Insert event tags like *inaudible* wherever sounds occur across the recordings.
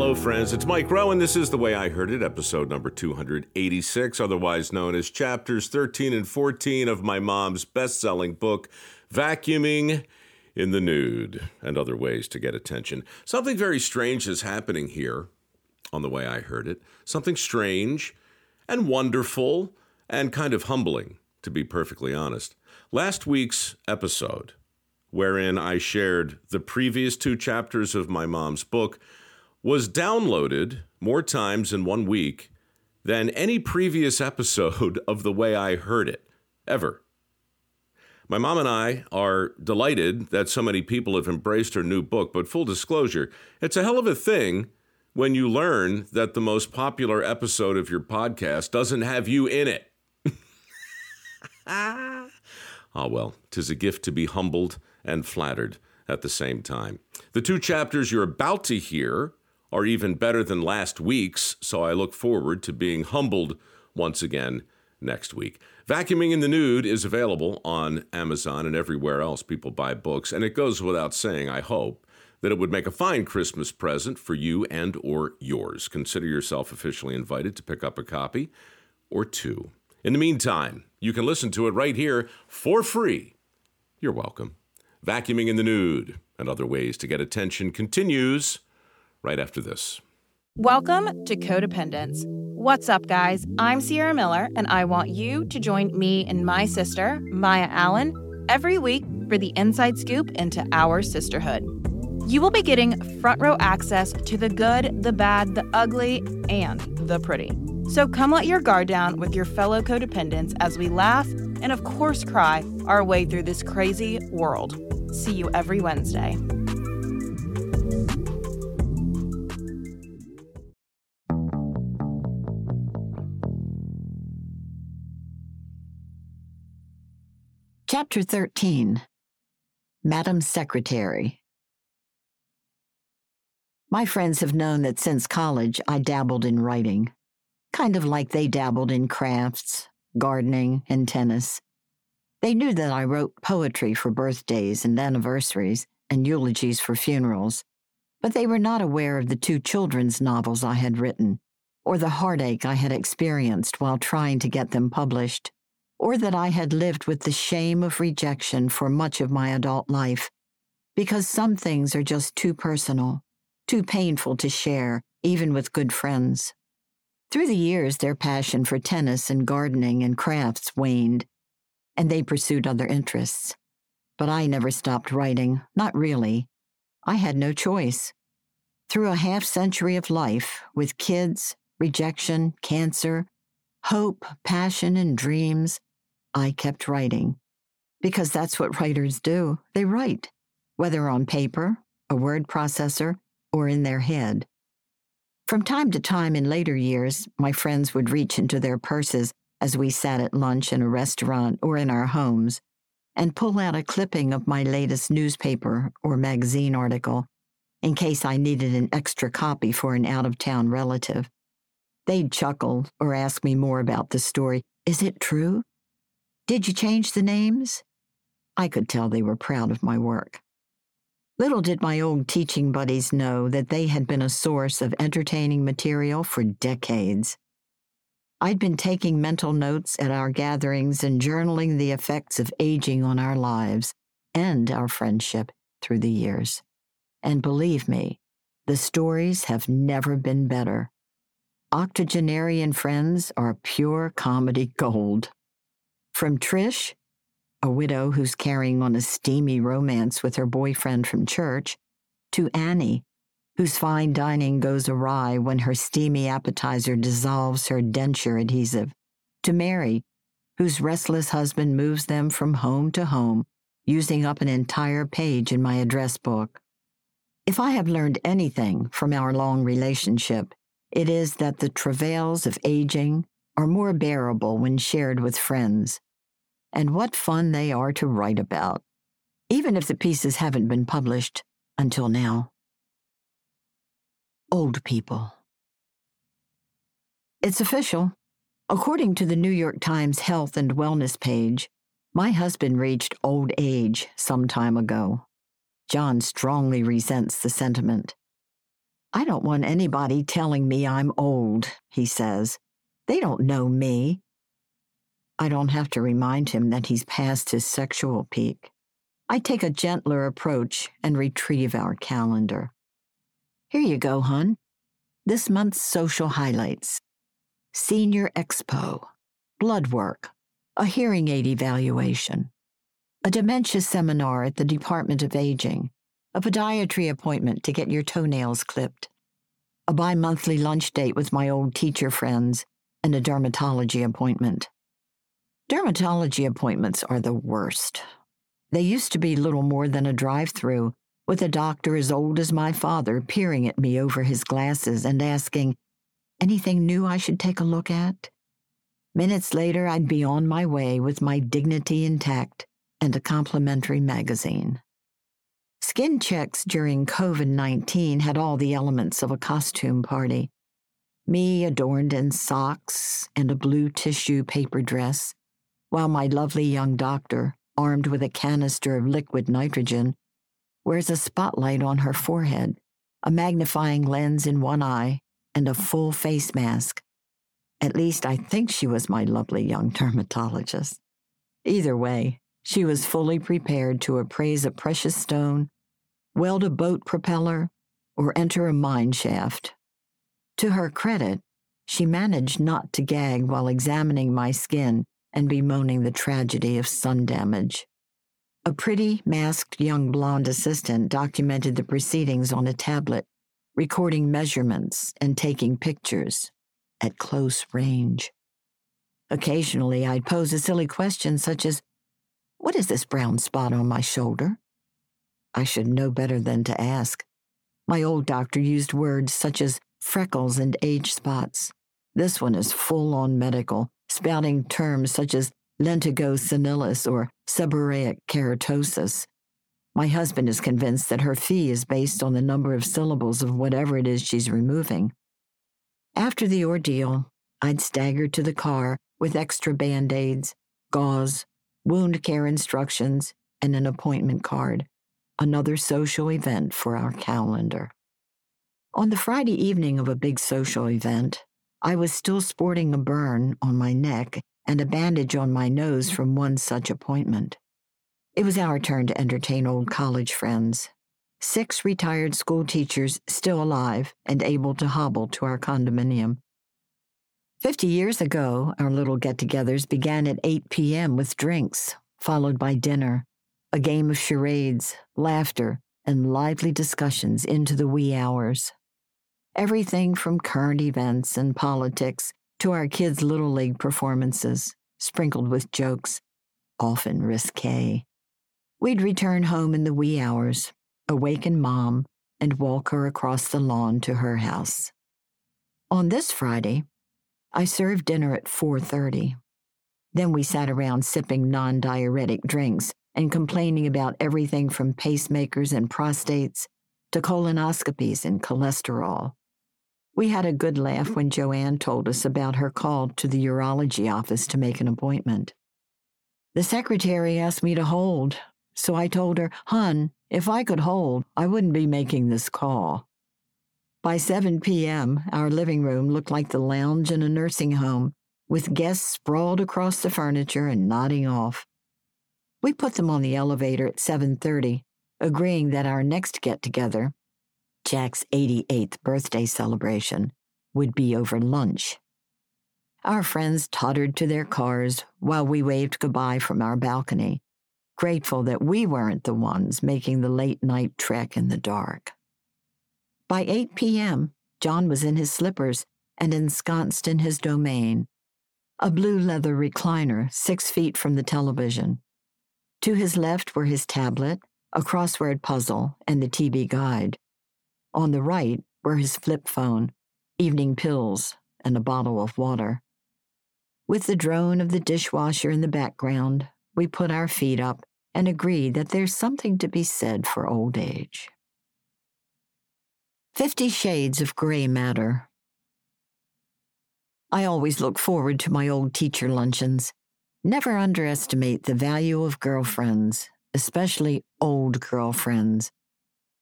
Hello, friends. It's Mike Rowe. this is The Way I Heard It, episode number 286, otherwise known as chapters 13 and 14 of my mom's best selling book, Vacuuming in the Nude and Other Ways to Get Attention. Something very strange is happening here on The Way I Heard It. Something strange and wonderful and kind of humbling, to be perfectly honest. Last week's episode, wherein I shared the previous two chapters of my mom's book, was downloaded more times in one week than any previous episode *laughs* of The Way I Heard It, ever. My mom and I are delighted that so many people have embraced her new book, but full disclosure, it's a hell of a thing when you learn that the most popular episode of your podcast doesn't have you in it. *laughs* ah, well, tis a gift to be humbled and flattered at the same time. The two chapters you're about to hear are even better than last week's, so I look forward to being humbled once again next week. Vacuuming in the Nude is available on Amazon and everywhere else people buy books, and it goes without saying, I hope, that it would make a fine Christmas present for you and or yours. Consider yourself officially invited to pick up a copy or two. In the meantime, you can listen to it right here for free. You're welcome. Vacuuming in the Nude and other ways to get attention continues right after this. Welcome to Codependence. What's up, guys? I'm Sierra Miller, and I want you to join me and my sister, Maya Allen, every week for the inside scoop into our sisterhood. You will be getting front row access to the good, the bad, the ugly, and the pretty. So come let your guard down with your fellow codependents as we laugh and, of course, cry our way through this crazy world. See you every Wednesday. Chapter 13 Madam Secretary. My friends have known that since college I dabbled in writing, kind of like they dabbled in crafts, gardening, and tennis. They knew that I wrote poetry for birthdays and anniversaries and eulogies for funerals, but they were not aware of the two children's novels I had written, or the heartache I had experienced while trying to get them published or that I had lived with the shame of rejection for much of my adult life, because some things are just too personal, too painful to share, even with good friends. Through the years, their passion for tennis and gardening and crafts waned, and they pursued other interests. But I never stopped writing, not really. I had no choice. Through a half century of life, with kids, rejection, cancer, hope, passion, and dreams, I kept writing. Because that's what writers do. They write, whether on paper, a word processor, or in their head. From time to time in later years, my friends would reach into their purses as we sat at lunch in a restaurant or in our homes and pull out a clipping of my latest newspaper or magazine article in case I needed an extra copy for an out of town relative. They'd chuckle or ask me more about the story. Is it true? Did you change the names? I could tell they were proud of my work. Little did my old teaching buddies know that they had been a source of entertaining material for decades. I'd been taking mental notes at our gatherings and journaling the effects of aging on our lives and our friendship through the years. And believe me, the stories have never been better. Octogenarian friends are pure comedy gold. From Trish, a widow who's carrying on a steamy romance with her boyfriend from church, to Annie, whose fine dining goes awry when her steamy appetizer dissolves her denture adhesive, to Mary, whose restless husband moves them from home to home, using up an entire page in my address book. If I have learned anything from our long relationship, it is that the travails of aging are more bearable when shared with friends. And what fun they are to write about, even if the pieces haven't been published until now. Old people. It's official. According to the New York Times Health and Wellness page, my husband reached old age some time ago. John strongly resents the sentiment. I don't want anybody telling me I'm old, he says. They don't know me. I don't have to remind him that he's past his sexual peak. I take a gentler approach and retrieve our calendar. Here you go, hon. This month's social highlights Senior Expo, blood work, a hearing aid evaluation, a dementia seminar at the Department of Aging, a podiatry appointment to get your toenails clipped, a bi monthly lunch date with my old teacher friends, and a dermatology appointment. Dermatology appointments are the worst. They used to be little more than a drive through, with a doctor as old as my father peering at me over his glasses and asking, Anything new I should take a look at? Minutes later, I'd be on my way with my dignity intact and a complimentary magazine. Skin checks during COVID 19 had all the elements of a costume party. Me adorned in socks and a blue tissue paper dress, while my lovely young doctor, armed with a canister of liquid nitrogen, wears a spotlight on her forehead, a magnifying lens in one eye, and a full face mask. At least I think she was my lovely young *laughs* dermatologist. Either way, she was fully prepared to appraise a precious stone, weld a boat propeller, or enter a mine shaft. To her credit, she managed not to gag while examining my skin and bemoaning the tragedy of sun damage. A pretty, masked young blonde assistant documented the proceedings on a tablet, recording measurements and taking pictures at close range. Occasionally, I'd pose a silly question such as, what is this brown spot on my shoulder? I should know better than to ask. My old doctor used words such as freckles and age spots. This one is full on medical, spouting terms such as lentigo senilis or seborrheic keratosis. My husband is convinced that her fee is based on the number of syllables of whatever it is she's removing. After the ordeal, I'd stagger to the car with extra band aids, gauze, wound care instructions, and an appointment card, another social event for our calendar. On the Friday evening of a big social event, I was still sporting a burn on my neck and a bandage on my nose from one such appointment. It was our turn to entertain old college friends. Six retired school teachers still alive and able to hobble to our condominium. Fifty years ago, our little get togethers began at 8 p.m. with drinks, followed by dinner, a game of charades, laughter, and lively discussions into the wee hours. Everything from current events and politics to our kids' Little League performances, sprinkled with jokes, often risque. We'd return home in the wee hours, awaken Mom, and walk her across the lawn to her house. On this Friday, I served dinner at 4:30. Then we sat around sipping non-diuretic drinks and complaining about everything from pacemakers and prostates to colonoscopies and cholesterol. We had a good laugh when Joanne told us about her call to the urology office to make an appointment. The secretary asked me to hold, so I told her, Hun, if I could hold, I wouldn't be making this call. By 7 p.m., our living room looked like the lounge in a nursing home, with guests sprawled across the furniture and nodding off. We put them on the elevator at 7:30, agreeing that our next get together, Jack's 88th birthday celebration, would be over lunch. Our friends tottered to their cars while we waved goodbye from our balcony, grateful that we weren't the ones making the late night trek in the dark. By 8 p.m., John was in his slippers and ensconced in his domain, a blue leather recliner six feet from the television. To his left were his tablet, a crossword puzzle, and the TV guide. On the right were his flip phone, evening pills, and a bottle of water. With the drone of the dishwasher in the background, we put our feet up and agreed that there's something to be said for old age. Fifty Shades of Gray Matter. I always look forward to my old teacher luncheons. Never underestimate the value of girlfriends, especially old girlfriends.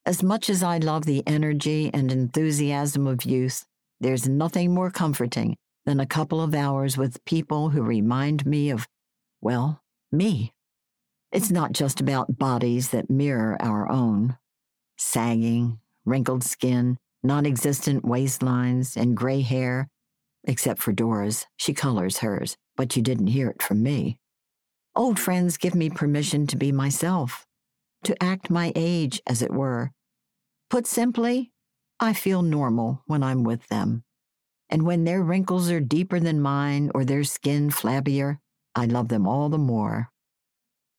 As much as I love the energy and enthusiasm of youth, there's nothing more comforting than a couple of hours with people who remind me of, well, me. It's not just about bodies that mirror our own. Sagging, wrinkled skin, non existent waistlines, and gray hair, except for Dora's. She colors hers, but you didn't hear it from me. Old friends give me permission to be myself, to act my age, as it were. Put simply, I feel normal when I'm with them. And when their wrinkles are deeper than mine or their skin flabbier, I love them all the more.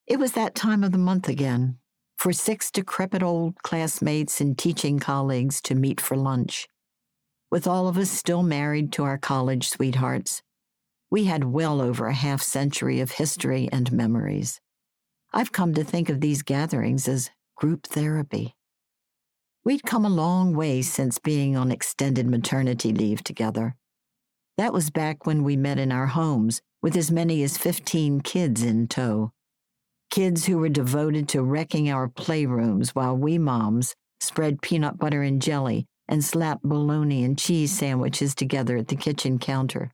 It was that time of the month again, for six decrepit old classmates and teaching colleagues to meet for lunch. With all of us still married to our college sweethearts, we had well over a half century of history and memories. I've come to think of these gatherings as group therapy. We'd come a long way since being on extended maternity leave together. That was back when we met in our homes with as many as 15 kids in tow. Kids who were devoted to wrecking our playrooms while we moms spread peanut butter and jelly and slapped bologna and cheese sandwiches together at the kitchen counter.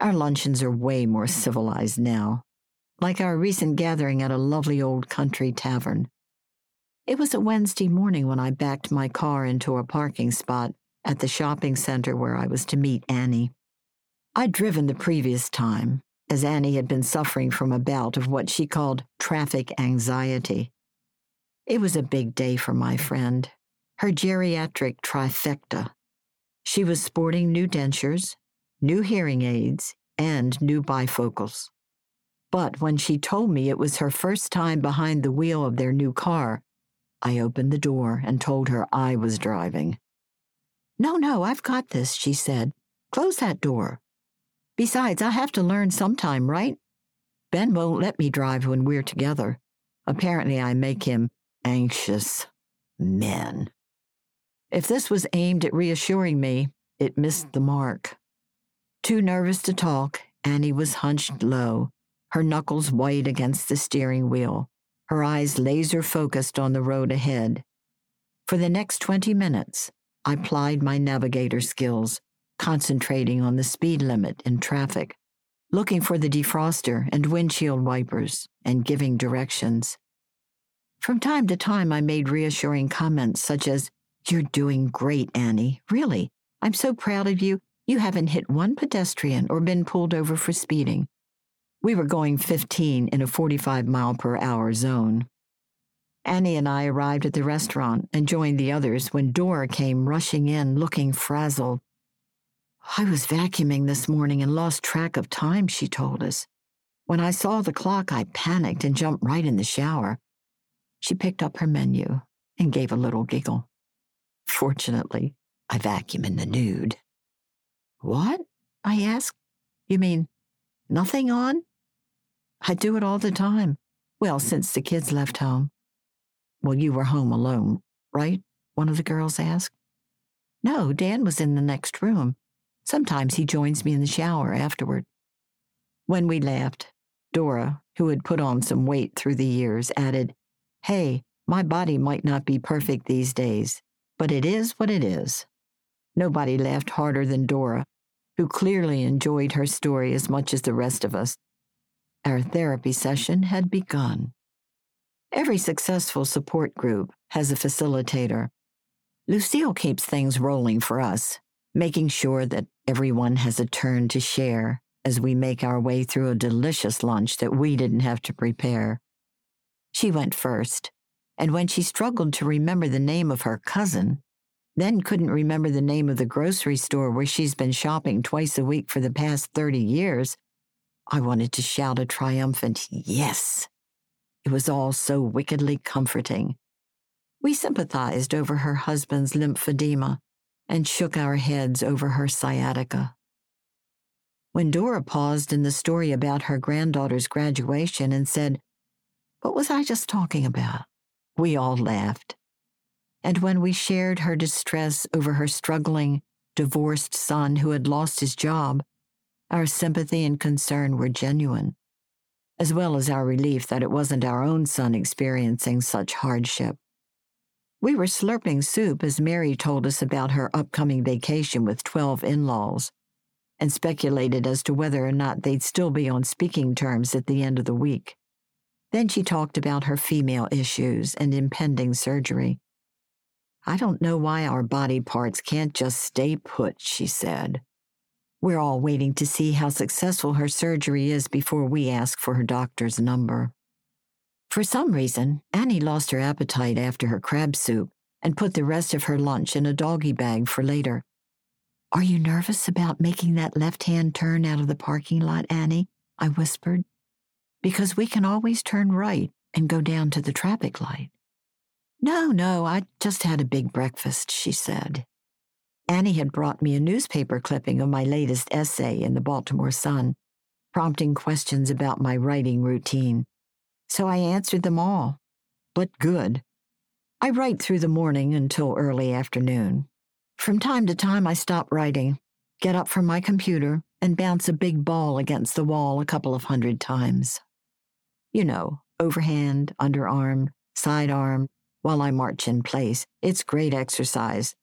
Our luncheons are way more civilized now, like our recent gathering at a lovely old country tavern. It was a Wednesday morning when I backed my car into a parking spot at the shopping center where I was to meet Annie. I'd driven the previous time, as Annie had been suffering from a bout of what she called traffic anxiety. It was a big day for my friend, her geriatric trifecta. She was sporting new dentures, new hearing aids, and new bifocals. But when she told me it was her first time behind the wheel of their new car, I opened the door and told her I was driving. No, no, I've got this, she said. Close that door. Besides, I have to learn sometime, right? Ben won't let me drive when we're together. Apparently, I make him anxious. Men. If this was aimed at reassuring me, it missed the mark. Too nervous to talk, Annie was hunched low, her knuckles white against the steering wheel her eyes laser focused on the road ahead. For the next 20 minutes, I plied my navigator skills, concentrating on the speed limit and traffic, looking for the defroster and windshield wipers, and giving directions. From time to time, I made reassuring comments such as, You're doing great, Annie. Really. I'm so proud of you. You haven't hit one pedestrian or been pulled over for speeding. We were going 15 in a 45 mile per hour zone. Annie and I arrived at the restaurant and joined the others when Dora came rushing in looking frazzled. I was vacuuming this morning and lost track of time, she told us. When I saw the clock, I panicked and jumped right in the shower. She picked up her menu and gave a little giggle. Fortunately, I vacuum in the nude. What? I asked. You mean nothing on? I do it all the time. Well, since the kids left home. Well, you were home alone, right? One of the girls asked. No, Dan was in the next room. Sometimes he joins me in the shower afterward. When we left, Dora, who had put on some weight through the years, added, Hey, my body might not be perfect these days, but it is what it is. Nobody laughed harder than Dora, who clearly enjoyed her story as much as the rest of us. Our therapy session had begun. Every successful support group has a facilitator. Lucille keeps things rolling for us, making sure that everyone has a turn to share as we make our way through a delicious lunch that we didn't have to prepare. She went first, and when she struggled to remember the name of her cousin, then couldn't remember the name of the grocery store where she's been shopping twice a week for the past 30 years, I wanted to shout a triumphant yes. It was all so wickedly comforting. We sympathized over her husband's lymphedema and shook our heads over her sciatica. When Dora paused in the story about her granddaughter's graduation and said, What was I just talking about? We all laughed. And when we shared her distress over her struggling, divorced son who had lost his job, our sympathy and concern were genuine as well as our relief that it wasn't our own son experiencing such hardship. We were slurping soup as Mary told us about her upcoming vacation with 12 in laws and speculated as to whether or not they'd still be on speaking terms at the end of the week. Then she talked about her female issues and impending surgery. I don't know why our body parts can't just stay put, she said. We're all waiting to see how successful her surgery is before we ask for her doctor's number. For some reason, Annie lost her appetite after her crab soup and put the rest of her lunch in a doggy bag for later. Are you nervous about making that left hand turn out of the parking lot, Annie? I whispered. Because we can always turn right and go down to the traffic light. No, no, I just had a big breakfast, she said. Annie had brought me a newspaper clipping of my latest essay in the Baltimore Sun, prompting questions about my writing routine. So I answered them all. But good. I write through the morning until early afternoon. From time to time, I stop writing, get up from my computer, and bounce a big ball against the wall a couple of hundred times. You know, overhand, underarm, sidearm, while I march in place. It's great exercise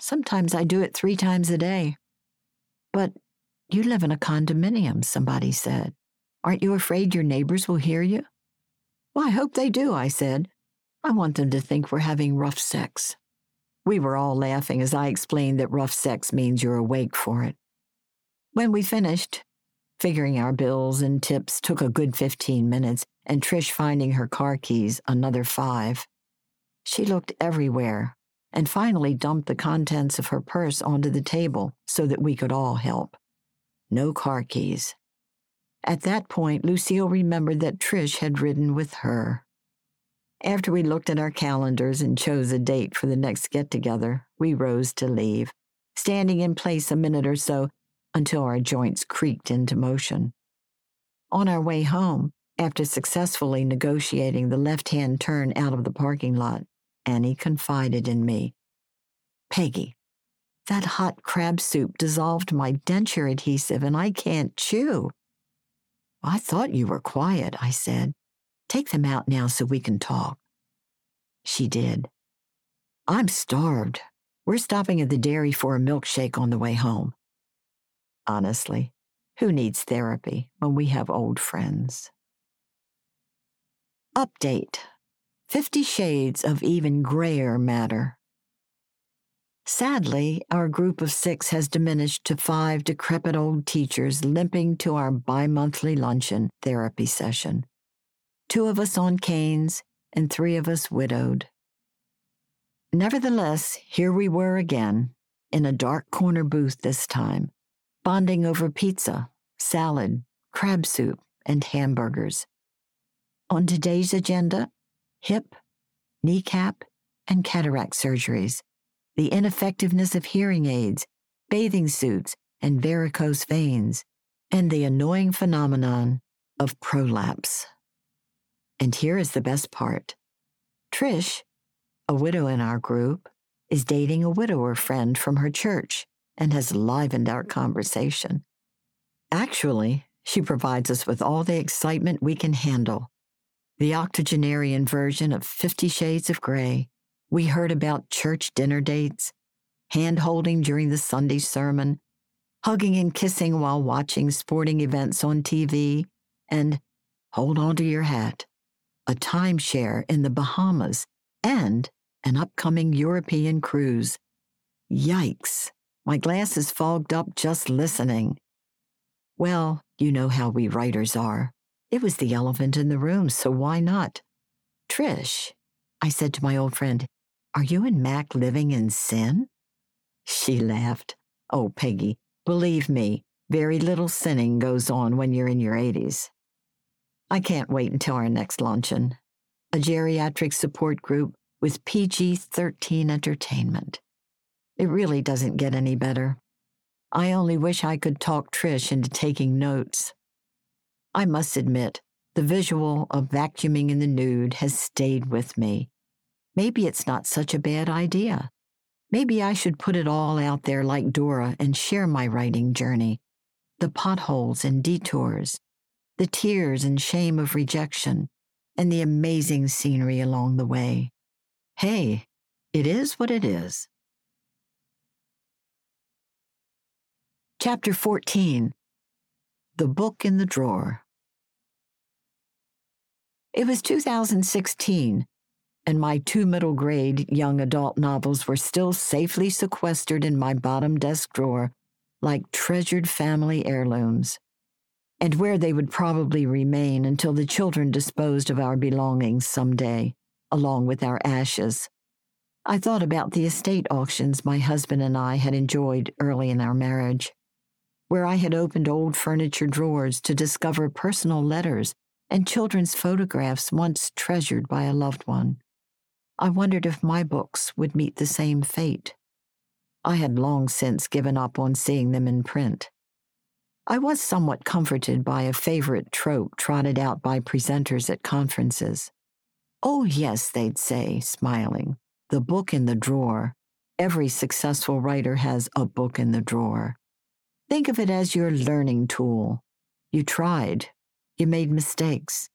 Sometimes I do it three times a day. But you live in a condominium, somebody said. Aren't you afraid your neighbors will hear you? Well, I hope they do, I said. I want them to think we're having rough sex. We were all laughing as I explained that rough sex means you're awake for it. When we finished, figuring our bills and tips took a good 15 minutes, and Trish finding her car keys another five. She looked everywhere and finally dumped the contents of her purse onto the table so that we could all help. No car keys. At that point, Lucille remembered that Trish had ridden with her. After we looked at our calendars and chose a date for the next get together, we rose to leave, standing in place a minute or so until our joints creaked into motion. On our way home, after successfully negotiating the left hand turn out of the parking lot, Annie confided in me. Peggy, that hot crab soup dissolved my denture adhesive and I can't chew. I thought you were quiet, I said. Take them out now so we can talk. She did. I'm starved. We're stopping at the dairy for a milkshake on the way home. Honestly, who needs therapy when we have old friends? Update Fifty Shades of Even Grayer Matter. Sadly, our group of six has diminished to five decrepit old teachers limping to our bi monthly luncheon therapy session. Two of us on canes and three of us widowed. Nevertheless, here we were again, in a dark corner booth this time, bonding over pizza, salad, crab soup, and hamburgers. On today's agenda, hip, kneecap, and cataract surgeries, the ineffectiveness of hearing aids, bathing suits, and varicose veins, and the annoying phenomenon of prolapse. And here is the best part Trish, a widow in our group, is dating a widower friend from her church and has livened our conversation. Actually, she provides us with all the excitement we can handle the octogenarian version of Fifty Shades of Grey, we heard about church dinner dates, hand holding during the Sunday sermon, hugging and kissing while watching sporting events on TV, and hold on to your hat, a timeshare in the Bahamas, and an upcoming European cruise. Yikes! My glasses fogged up just listening. Well, you know how we writers are. It was the elephant in the room, so why not? Trish, I said to my old friend, are you and Mac living in sin? She laughed. Oh, Peggy, believe me, very little sinning goes on when you're in your 80s. I can't wait until our next luncheon. A geriatric support group with PG 13 entertainment. It really doesn't get any better. I only wish I could talk Trish into taking notes. I must admit, the visual of vacuuming in the nude has stayed with me. Maybe it's not such a bad idea. Maybe I should put it all out there like Dora and share my writing journey the potholes and detours, the tears and shame of rejection, and the amazing scenery along the way. Hey, it is what it is. Chapter 14 The Book in the Drawer. It was 2016, and my two middle grade young adult novels were still safely sequestered in my bottom desk drawer like treasured family heirlooms, and where they would probably remain until the children disposed of our belongings some day, along with our ashes. I thought about the estate auctions my husband and I had enjoyed early in our marriage, where I had opened old furniture drawers to discover personal letters and children's photographs once treasured by a loved one. I wondered if my books would meet the same fate. I had long since given up on seeing them in print. I was somewhat comforted by a favorite trope trotted out by presenters at conferences. Oh, yes, they'd say, smiling, the book in the drawer. Every successful writer has a book in the drawer. Think of it as your learning tool. You tried, you made mistakes,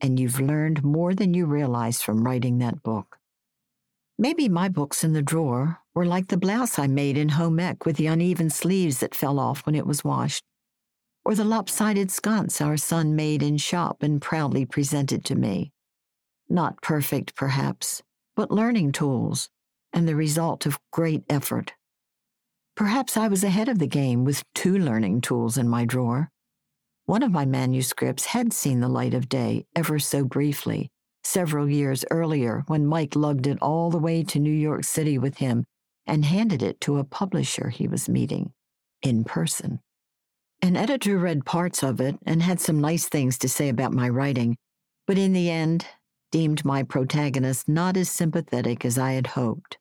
and you've learned more than you realized from writing that book. Maybe my books in the drawer were like the blouse I made in home ec with the uneven sleeves that fell off when it was washed, or the lopsided sconce our son made in shop and proudly presented to me. Not perfect, perhaps, but learning tools, and the result of great effort. Perhaps I was ahead of the game with two learning tools in my drawer. One of my manuscripts had seen the light of day ever so briefly several years earlier when Mike lugged it all the way to New York City with him and handed it to a publisher he was meeting in person. An editor read parts of it and had some nice things to say about my writing, but in the end, deemed my protagonist not as sympathetic as I had hoped.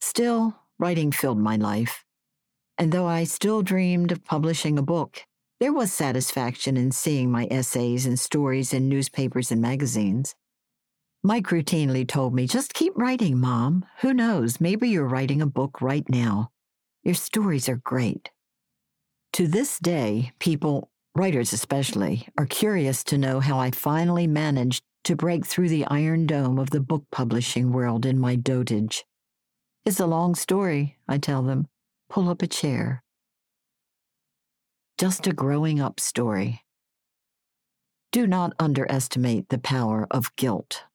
Still, writing filled my life. And though I still dreamed of publishing a book, there was satisfaction in seeing my essays and stories in newspapers and magazines. Mike routinely told me, just keep writing, Mom. Who knows, maybe you're writing a book right now. Your stories are great. To this day, people, writers especially, are curious to know how I finally managed to break through the iron dome of the book publishing world in my dotage. It's a long story, I tell them. Pull up a chair. Just a growing up story. Do not underestimate the power of guilt.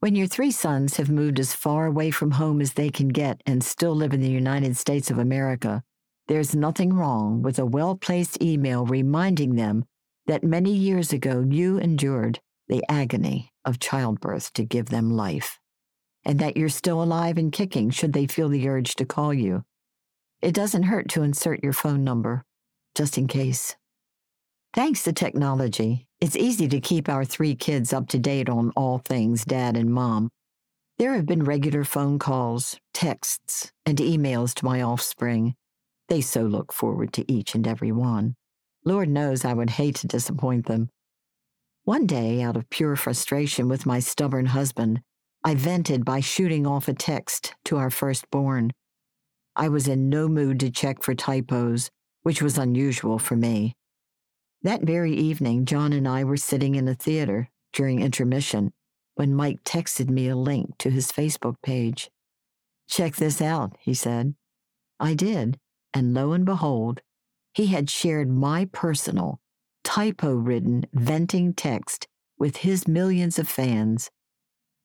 When your three sons have moved as far away from home as they can get and still live in the United States of America, there's nothing wrong with a well placed email reminding them that many years ago you endured the agony of childbirth to give them life, and that you're still alive and kicking should they feel the urge to call you. It doesn't hurt to insert your phone number, just in case. Thanks to technology, it's easy to keep our three kids up to date on all things dad and mom. There have been regular phone calls, texts, and emails to my offspring. They so look forward to each and every one. Lord knows I would hate to disappoint them. One day, out of pure frustration with my stubborn husband, I vented by shooting off a text to our firstborn. I was in no mood to check for typos, which was unusual for me. That very evening, John and I were sitting in a theater during intermission when Mike texted me a link to his Facebook page. Check this out, he said. I did, and lo and behold, he had shared my personal, typo ridden, venting text with his millions of fans.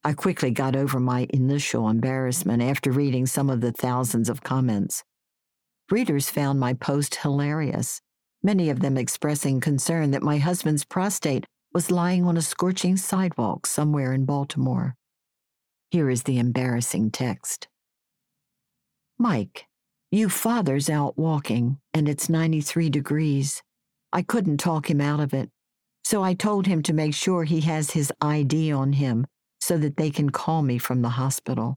I quickly got over my initial embarrassment after reading some of the thousands of comments. Readers found my post hilarious, many of them expressing concern that my husband's prostate was lying on a scorching sidewalk somewhere in Baltimore. Here is the embarrassing text Mike, you father's out walking, and it's 93 degrees. I couldn't talk him out of it, so I told him to make sure he has his ID on him so that they can call me from the hospital.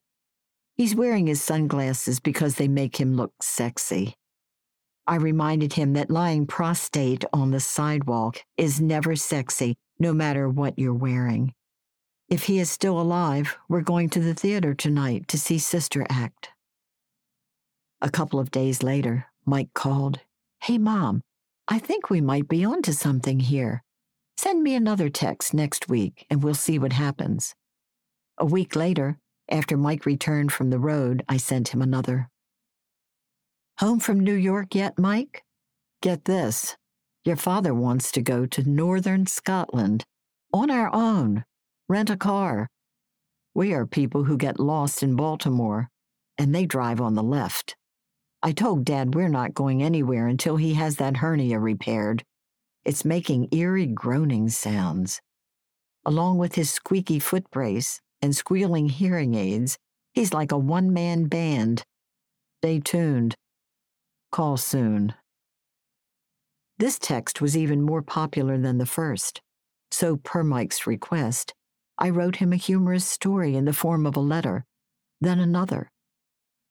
He's wearing his sunglasses because they make him look sexy. I reminded him that lying prostate on the sidewalk is never sexy, no matter what you're wearing. If he is still alive, we're going to the theater tonight to see Sister Act. A couple of days later, Mike called. Hey, Mom, I think we might be onto something here. Send me another text next week and we'll see what happens. A week later, after Mike returned from the road, I sent him another. Home from New York yet, Mike? Get this. Your father wants to go to northern Scotland on our own, rent a car. We are people who get lost in Baltimore, and they drive on the left. I told Dad we're not going anywhere until he has that hernia repaired. It's making eerie groaning sounds. Along with his squeaky foot brace and squealing hearing aids, he's like a one man band. Stay tuned. Call soon. This text was even more popular than the first, so, per Mike's request, I wrote him a humorous story in the form of a letter, then another,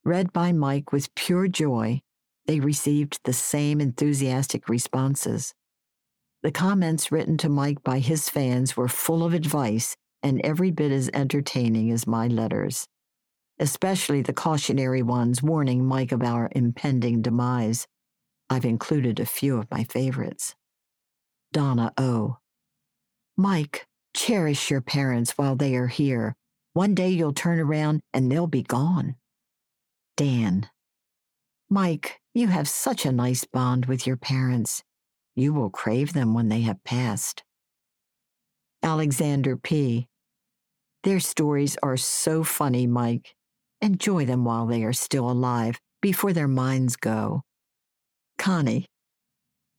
Read by Mike with pure joy, they received the same enthusiastic responses. The comments written to Mike by his fans were full of advice and every bit as entertaining as my letters, especially the cautionary ones warning Mike of our impending demise. I've included a few of my favorites. Donna O. Mike, cherish your parents while they are here. One day you'll turn around and they'll be gone. Dan. Mike, you have such a nice bond with your parents. You will crave them when they have passed. Alexander P. Their stories are so funny, Mike. Enjoy them while they are still alive, before their minds go. Connie.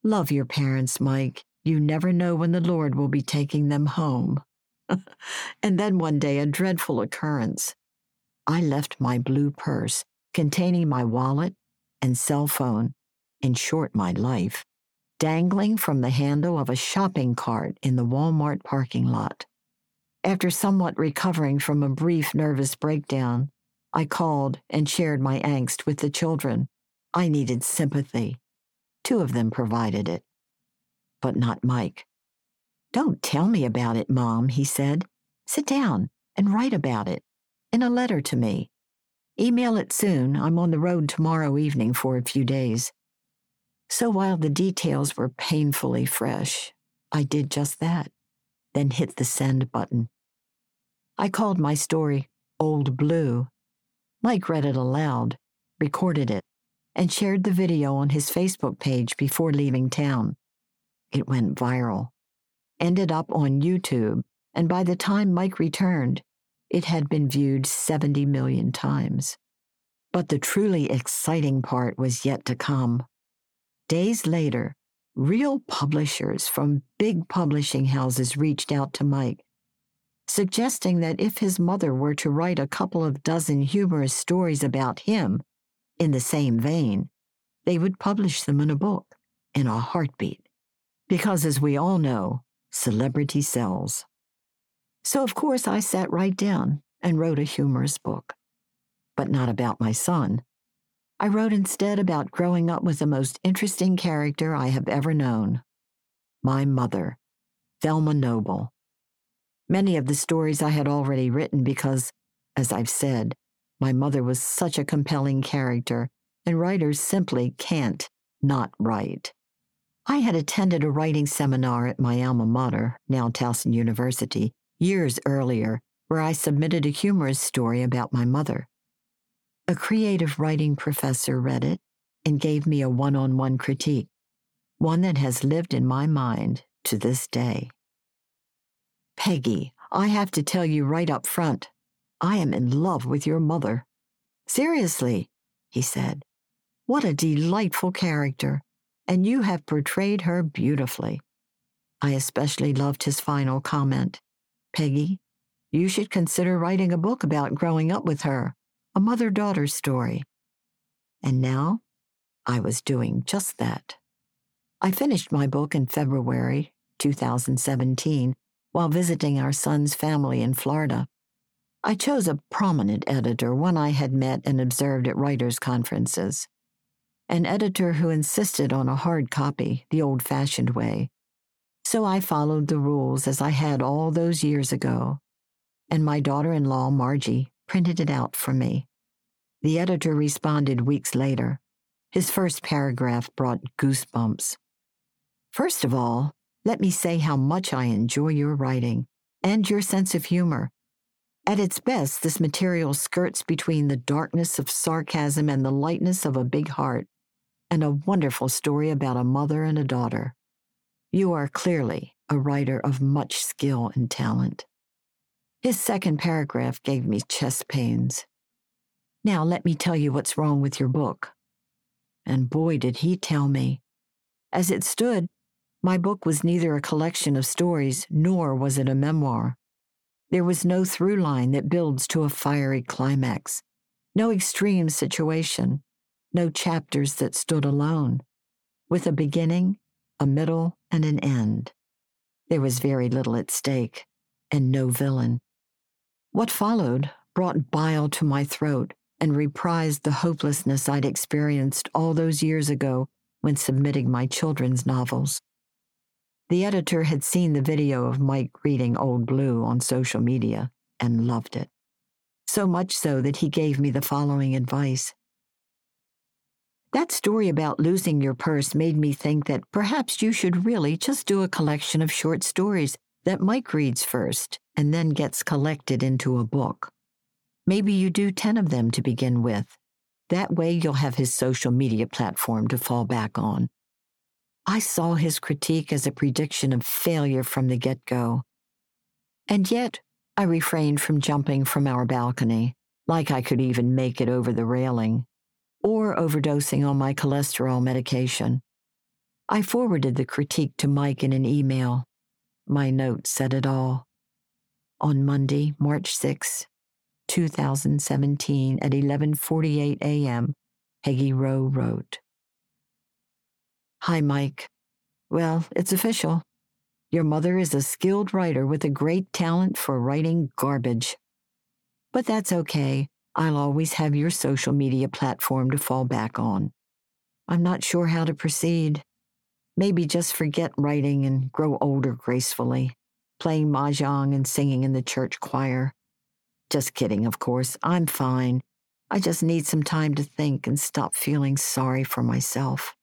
Love your parents, Mike. You never know when the Lord will be taking them home. *laughs* and then one day, a dreadful occurrence. I left my blue purse containing my wallet and cell phone, in short, my life, dangling from the handle of a shopping cart in the Walmart parking lot. After somewhat recovering from a brief nervous breakdown, I called and shared my angst with the children. I needed sympathy. Two of them provided it, but not Mike. Don't tell me about it, Mom, he said. Sit down and write about it in a letter to me. Email it soon. I'm on the road tomorrow evening for a few days. So while the details were painfully fresh, I did just that, then hit the send button. I called my story Old Blue. Mike read it aloud, recorded it, and shared the video on his Facebook page before leaving town. It went viral, ended up on YouTube, and by the time Mike returned, it had been viewed 70 million times. But the truly exciting part was yet to come. Days later, real publishers from big publishing houses reached out to Mike, suggesting that if his mother were to write a couple of dozen humorous stories about him in the same vein, they would publish them in a book in a heartbeat. Because, as we all know, celebrity sells. So, of course, I sat right down and wrote a humorous book. But not about my son. I wrote instead about growing up with the most interesting character I have ever known my mother, Thelma Noble. Many of the stories I had already written because, as I've said, my mother was such a compelling character, and writers simply can't not write. I had attended a writing seminar at my alma mater, now Towson University, years earlier, where I submitted a humorous story about my mother. A creative writing professor read it and gave me a one on one critique, one that has lived in my mind to this day. Peggy, I have to tell you right up front, I am in love with your mother. Seriously, he said. What a delightful character, and you have portrayed her beautifully. I especially loved his final comment Peggy, you should consider writing a book about growing up with her, a mother daughter story. And now I was doing just that. I finished my book in February 2017 while visiting our son's family in Florida. I chose a prominent editor, one I had met and observed at writers' conferences. An editor who insisted on a hard copy, the old fashioned way. So I followed the rules as I had all those years ago, and my daughter in law, Margie, printed it out for me. The editor responded weeks later. His first paragraph brought goosebumps. First of all, let me say how much I enjoy your writing and your sense of humor. At its best, this material skirts between the darkness of sarcasm and the lightness of a big heart, and a wonderful story about a mother and a daughter. You are clearly a writer of much skill and talent. His second paragraph gave me chest pains. Now let me tell you what's wrong with your book. And boy, did he tell me. As it stood, my book was neither a collection of stories nor was it a memoir. There was no through line that builds to a fiery climax, no extreme situation, no chapters that stood alone, with a beginning, a middle, and an end. There was very little at stake, and no villain. What followed brought bile to my throat and reprised the hopelessness I'd experienced all those years ago when submitting my children's novels. The editor had seen the video of Mike reading Old Blue on social media and loved it. So much so that he gave me the following advice. That story about losing your purse made me think that perhaps you should really just do a collection of short stories that Mike reads first and then gets collected into a book. Maybe you do 10 of them to begin with. That way you'll have his social media platform to fall back on. I saw his critique as a prediction of failure from the get go. And yet, I refrained from jumping from our balcony, like I could even make it over the railing, or overdosing on my cholesterol medication. I forwarded the critique to Mike in an email. My note said it all. On Monday, March 6, 2017 at 11:48 a.m., Peggy Rowe wrote, Hi, Mike. Well, it's official. Your mother is a skilled writer with a great talent for writing garbage. But that's okay. I'll always have your social media platform to fall back on. I'm not sure how to proceed. Maybe just forget writing and grow older gracefully, playing mahjong and singing in the church choir. Just kidding, of course. I'm fine. I just need some time to think and stop feeling sorry for myself.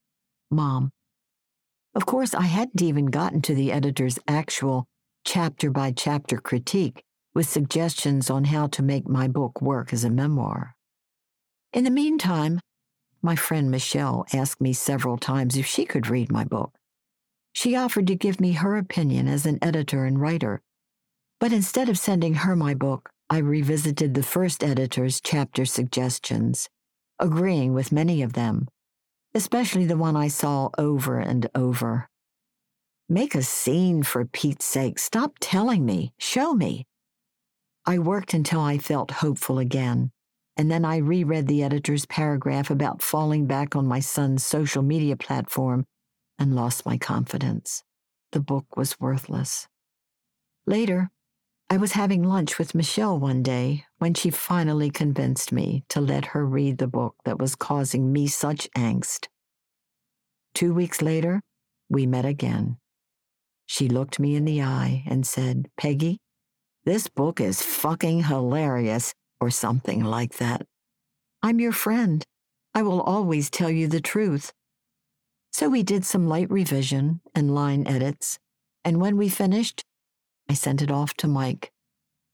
Mom. Of course, I hadn't even gotten to the editor's actual chapter by chapter critique with suggestions on how to make my book work as a memoir. In the meantime, my friend Michelle asked me several times if she could read my book. She offered to give me her opinion as an editor and writer, but instead of sending her my book, I revisited the first editor's chapter suggestions, agreeing with many of them especially the one I saw over and over. Make a scene for Pete's sake. Stop telling me. Show me. I worked until I felt hopeful again, and then I reread the editor's paragraph about falling back on my son's social media platform and lost my confidence. The book was worthless. Later, I was having lunch with Michelle one day when she finally convinced me to let her read the book that was causing me such angst. Two weeks later, we met again. She looked me in the eye and said, Peggy, this book is fucking hilarious, or something like that. I'm your friend. I will always tell you the truth. So we did some light revision and line edits, and when we finished, I sent it off to Mike,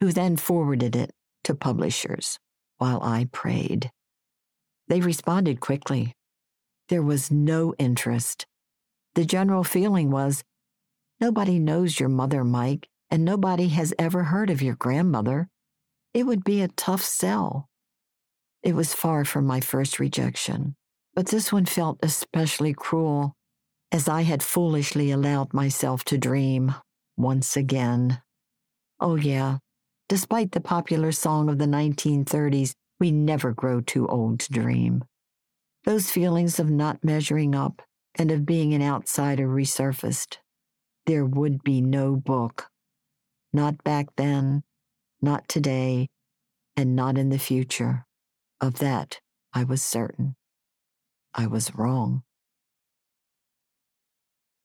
who then forwarded it to publishers while I prayed. They responded quickly. There was no interest. The general feeling was nobody knows your mother, Mike, and nobody has ever heard of your grandmother. It would be a tough sell. It was far from my first rejection, but this one felt especially cruel, as I had foolishly allowed myself to dream once again. Oh, yeah, despite the popular song of the 1930s, we never grow too old to dream. Those feelings of not measuring up and of being an outsider resurfaced. There would be no book. Not back then, not today, and not in the future. Of that, I was certain. I was wrong.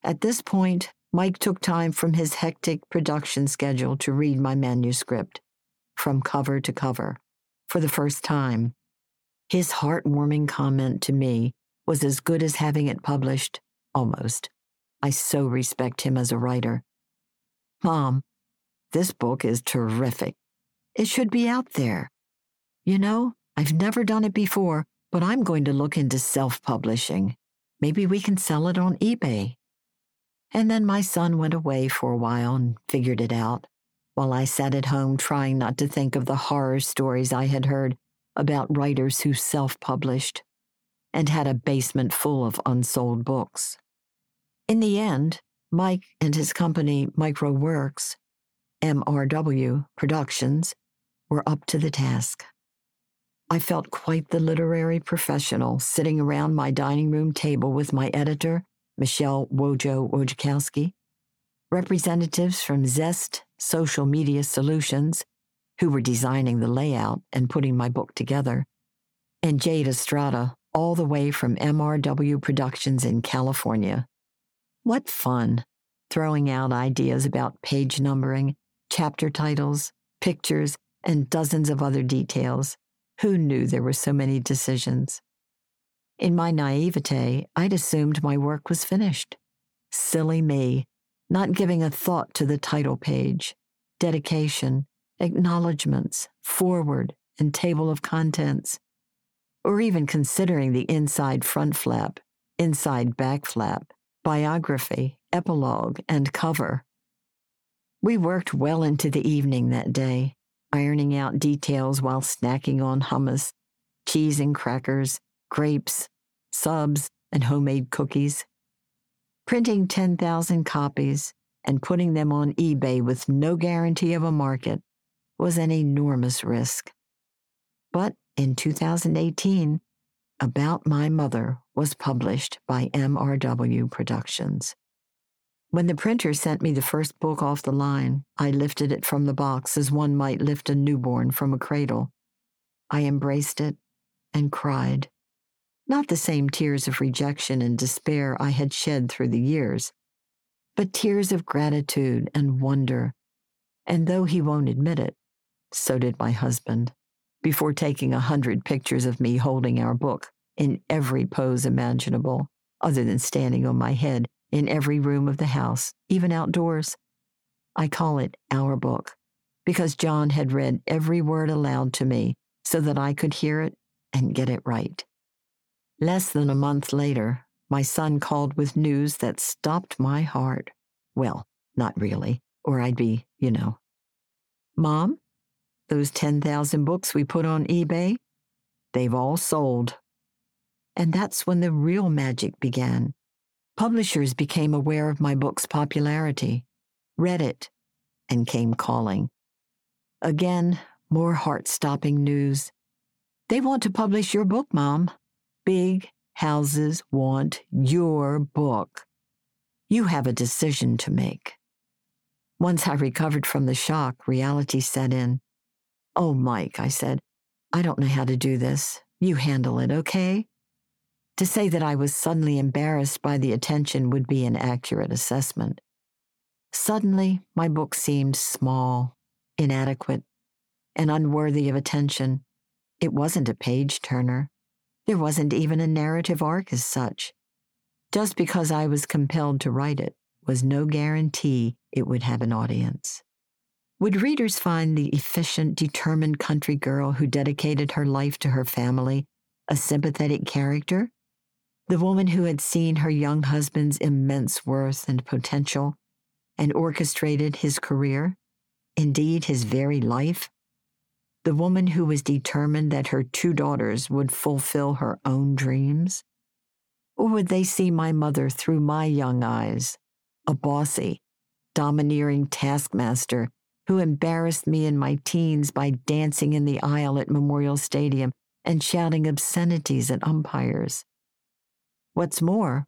At this point, Mike took time from his hectic production schedule to read my manuscript, from cover to cover, for the first time. His heartwarming comment to me was as good as having it published, almost. I so respect him as a writer. Mom, this book is terrific. It should be out there. You know, I've never done it before, but I'm going to look into self publishing. Maybe we can sell it on eBay. And then my son went away for a while and figured it out, while I sat at home trying not to think of the horror stories I had heard about writers who self published and had a basement full of unsold books. In the end, Mike and his company mikeroweWORKS, MRW Productions, were up to the task. I felt quite the literary professional sitting around my dining room table with my editor, Michelle Wojo Wojciechowski, representatives from Zest Social Media Solutions, who were designing the layout and putting my book together, and Jade Estrada, all the way from MRW Productions in California. What fun, throwing out ideas about page numbering, chapter titles, pictures, and dozens of other details. Who knew there were so many decisions? In my naivete, I'd assumed my work was finished. Silly me, not giving a thought to the title page, dedication, acknowledgments, forward, and table of contents, or even considering the inside front flap, inside back flap, biography, epilogue, and cover. We worked well into the evening that day, ironing out details while snacking on hummus, cheese and crackers, grapes, subs, and homemade cookies. Printing 10,000 copies and putting them on eBay with no guarantee of a market was an enormous risk. But in 2018, About My Mother was published by MRW Productions. When the printer sent me the first book off the line, I lifted it from the box as one might lift a newborn from a cradle. I embraced it and cried. Not the same tears of rejection and despair I had shed through the years, but tears of gratitude and wonder. And though he won't admit it, so did my husband, before taking a hundred pictures of me holding our book in every pose imaginable, other than standing on my head in every room of the house, even outdoors. I call it our book because John had read every word aloud to me so that I could hear it and get it right. Less than a month later, my son called with news that stopped my heart. Well, not really, or I'd be, you know. Mom, those 10,000 books we put on eBay, they've all sold. And that's when the real magic began. Publishers became aware of my book's popularity, read it, and came calling. Again, more heart stopping news. They want to publish your book, Mom. Big houses want your book. You have a decision to make. Once I recovered from the shock, reality set in. Oh, Mike, I said, I don't know how to do this. You handle it, okay? To say that I was suddenly embarrassed by the attention would be an accurate assessment. Suddenly, my book seemed small, inadequate, and unworthy of attention. It wasn't a page turner. There wasn't even a narrative arc as such. Just because I was compelled to write it was no guarantee it would have an audience. Would readers find the efficient, determined country girl who dedicated her life to her family a sympathetic character? The woman who had seen her young husband's immense worth and potential and orchestrated his career? indeed his very life? The woman who was determined that her two daughters would fulfill her own dreams? Or would they see my mother through my young eyes, a bossy, domineering taskmaster who embarrassed me in my teens by dancing in the aisle at Memorial Stadium and shouting obscenities at umpires? What's more,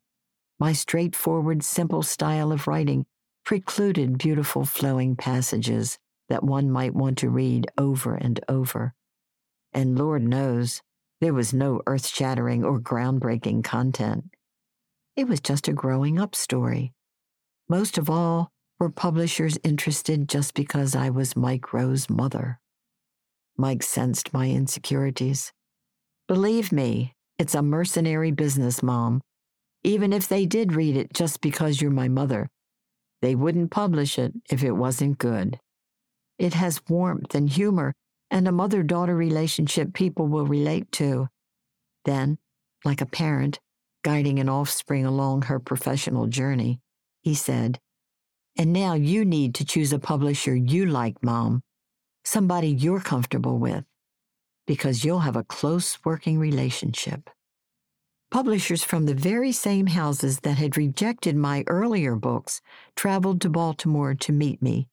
my straightforward, simple style of writing precluded beautiful flowing passages that one might want to read over and over. And Lord knows, there was no earth shattering or groundbreaking content. It was just a growing up story. Most of all, were publishers interested just because I was Mike Rowe's mother? Mike sensed my insecurities. Believe me, it's a mercenary business, Mom. Even if they did read it just because you're my mother, they wouldn't publish it if it wasn't good. It has warmth and humor and a mother daughter relationship people will relate to. Then, like a parent guiding an offspring along her professional journey, he said, And now you need to choose a publisher you like, Mom, somebody you're comfortable with, because you'll have a close working relationship. Publishers from the very same houses that had rejected my earlier books traveled to Baltimore to meet me.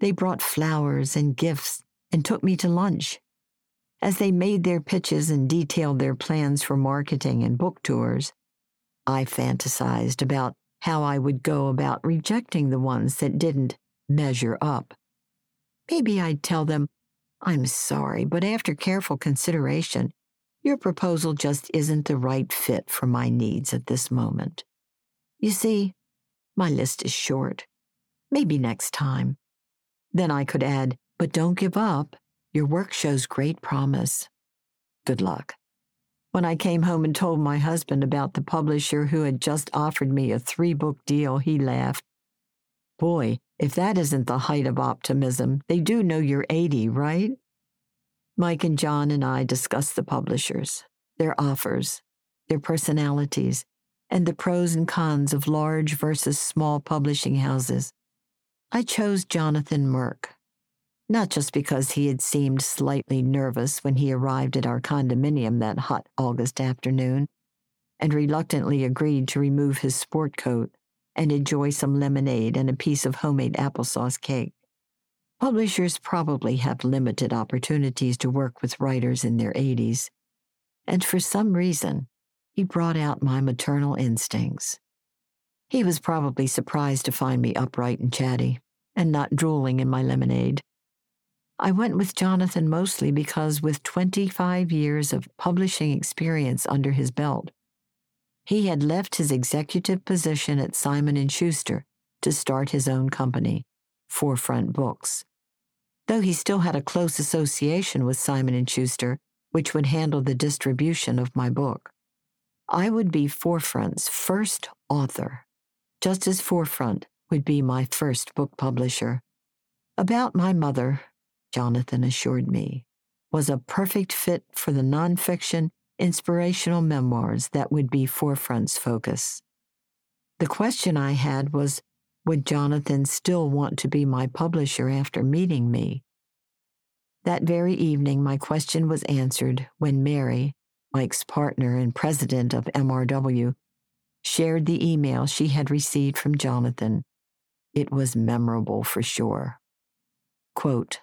They brought flowers and gifts and took me to lunch. As they made their pitches and detailed their plans for marketing and book tours, I fantasized about how I would go about rejecting the ones that didn't measure up. Maybe I'd tell them, I'm sorry, but after careful consideration, your proposal just isn't the right fit for my needs at this moment. You see, my list is short. Maybe next time. Then I could add, but don't give up. Your work shows great promise. Good luck. When I came home and told my husband about the publisher who had just offered me a three book deal, he laughed. Boy, if that isn't the height of optimism, they do know you're 80, right? Mike and John and I discussed the publishers, their offers, their personalities, and the pros and cons of large versus small publishing houses. I chose Jonathan Merkh, not just because he had seemed slightly nervous when he arrived at our condominium that hot August afternoon, and reluctantly agreed to remove his sport coat and enjoy some lemonade and a piece of homemade applesauce cake. Publishers probably have limited opportunities to work with writers in their 80s. And for some reason, he brought out my maternal instincts. He was probably surprised to find me upright and chatty, and not drooling in my lemonade. I went with Jonathan mostly because, with 25 years of publishing experience under his belt, he had left his executive position at Simon & Schuster to start his own company, Forefront Books though he still had a close association with Simon & Schuster, which would handle the distribution of my book. I would be Forefront's first author, just as Forefront would be my first book publisher. About My Mother, Jonathan assured me, was a perfect fit for the nonfiction, inspirational memoirs that would be Forefront's focus. The question I had was would Jonathan still want to be my publisher after meeting me? That very evening, my question was answered when Mary, Mike's partner and president of MRW, shared the email she had received from Jonathan. It was memorable for sure. Quote,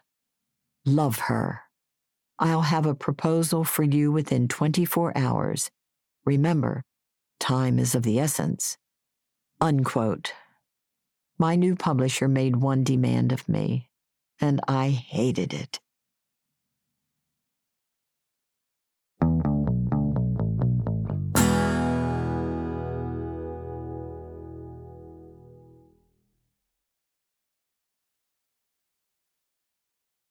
Love her. I'll have a proposal for you within 24 hours. Remember, time is of the essence. Unquote. My new publisher made one demand of me, and I hated it.